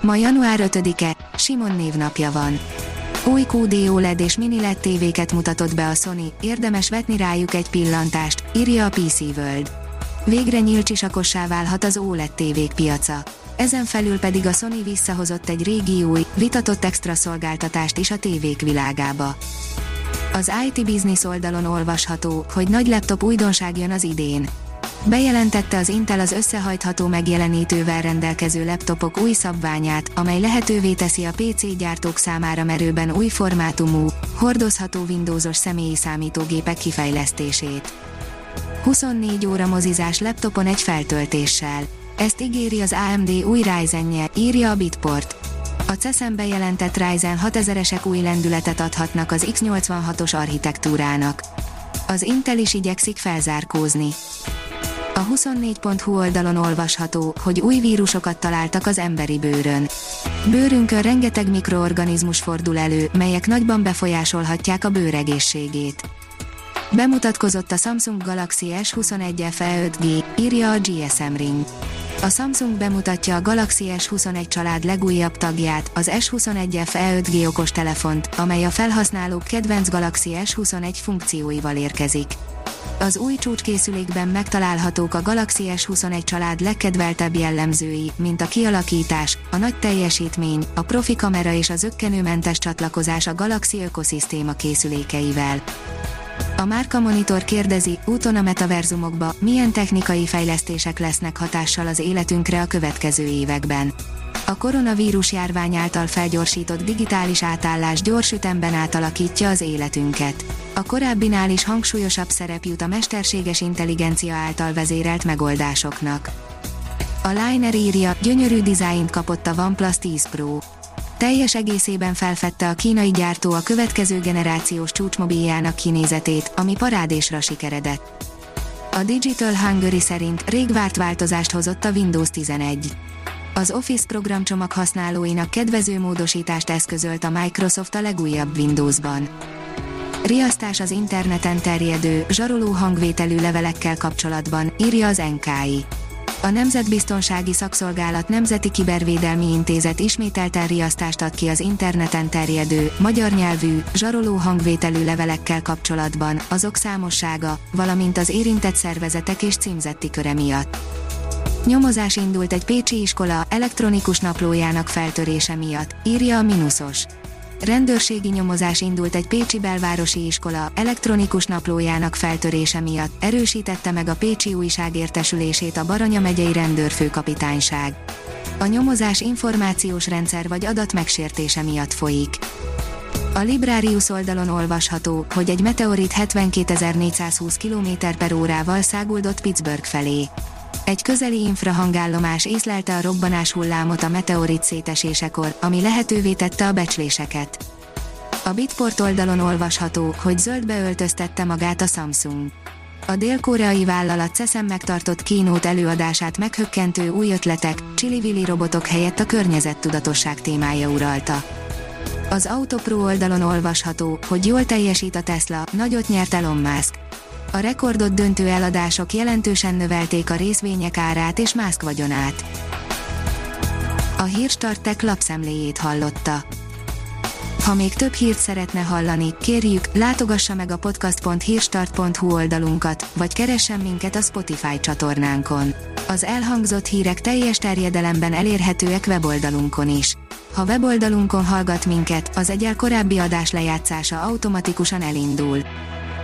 Ma január 5-e, Simon névnapja van. Új QD OLED és mini LED tévéket mutatott be a Sony, érdemes vetni rájuk egy pillantást, írja a PC World. Végre nyílcsisakossá válhat az OLED tévék piaca. Ezen felül pedig a Sony visszahozott egy régi új, vitatott extra szolgáltatást is a tévék világába. Az IT Business oldalon olvasható, hogy nagy laptop újdonság jön az idén. Bejelentette az Intel az összehajtható megjelenítővel rendelkező laptopok új szabványát, amely lehetővé teszi a PC gyártók számára merőben új formátumú, hordozható Windowsos személyi számítógépek kifejlesztését. 24 óra mozizás laptopon egy feltöltéssel. Ezt ígéri az AMD új Ryzen-je, írja a Bitport. A CESZEN bejelentett Ryzen 6000-esek új lendületet adhatnak az x86-os architektúrának. Az Intel is igyekszik felzárkózni. A 24.hu oldalon olvasható, hogy új vírusokat találtak az emberi bőrön. Bőrünkön rengeteg mikroorganizmus fordul elő, melyek nagyban befolyásolhatják a bőr egészségét. Bemutatkozott a Samsung Galaxy S21 FE 5G, írja a GSM Ring. A Samsung bemutatja a Galaxy S21 család legújabb tagját, az S21 FE 5G okostelefont, amely a felhasználók kedvenc Galaxy S21 funkcióival érkezik. Az új csúcskészülékben megtalálhatók a Galaxy S21 család legkedveltebb jellemzői, mint a kialakítás, a nagy teljesítmény, a profi kamera és az ökkenőmentes csatlakozás a Galaxy ökoszisztéma készülékeivel. A Márka Monitor kérdezi, úton a metaverzumokba, milyen technikai fejlesztések lesznek hatással az életünkre a következő években. A koronavírus járvány által felgyorsított digitális átállás gyors ütemben átalakítja az életünket. A korábbinál is hangsúlyosabb szerep jut a mesterséges intelligencia által vezérelt megoldásoknak. A Liner írja, gyönyörű dizájnt kapott a OnePlus 10 Pro teljes egészében felfedte a kínai gyártó a következő generációs csúcsmobiljának kinézetét, ami parádésra sikeredett. A Digital Hungary szerint rég várt változást hozott a Windows 11. Az Office programcsomag használóinak kedvező módosítást eszközölt a Microsoft a legújabb Windowsban. Riasztás az interneten terjedő, zsaroló hangvételű levelekkel kapcsolatban, írja az NKI. A Nemzetbiztonsági Szakszolgálat Nemzeti Kibervédelmi Intézet ismételten riasztást ad ki az interneten terjedő, magyar nyelvű, zsaroló hangvételű levelekkel kapcsolatban, azok számossága, valamint az érintett szervezetek és címzetti köre miatt. Nyomozás indult egy pécsi iskola elektronikus naplójának feltörése miatt, írja a Minusos. Rendőrségi nyomozás indult egy pécsi belvárosi iskola elektronikus naplójának feltörése miatt, erősítette meg a Pécsi újság értesülését a Baranya megyei rendőrfőkapitányság. A nyomozás információs rendszer vagy adat megsértése miatt folyik. A Librarius oldalon olvasható, hogy egy meteorit 72.420 km per órával száguldott Pittsburgh felé. Egy közeli infrahangállomás észlelte a robbanás hullámot a meteorit szétesésekor, ami lehetővé tette a becsléseket. A Bitport oldalon olvasható, hogy zöldbe öltöztette magát a Samsung. A dél-koreai vállalat CESEM megtartott kínót előadását meghökkentő új ötletek, csili robotok helyett a környezettudatosság témája uralta. Az Autopro oldalon olvasható, hogy jól teljesít a Tesla, nagyot nyert Elon Musk. A rekordot döntő eladások jelentősen növelték a részvények árát és Musk vagyonát. A Hírstartek lapszemléjét hallotta. Ha még több hírt szeretne hallani, kérjük, látogassa meg a podcast.hírstart.hu oldalunkat, vagy keressen minket a Spotify csatornánkon. Az elhangzott hírek teljes terjedelemben elérhetőek weboldalunkon is. Ha weboldalunkon hallgat minket, az egyel korábbi adás lejátszása automatikusan elindul.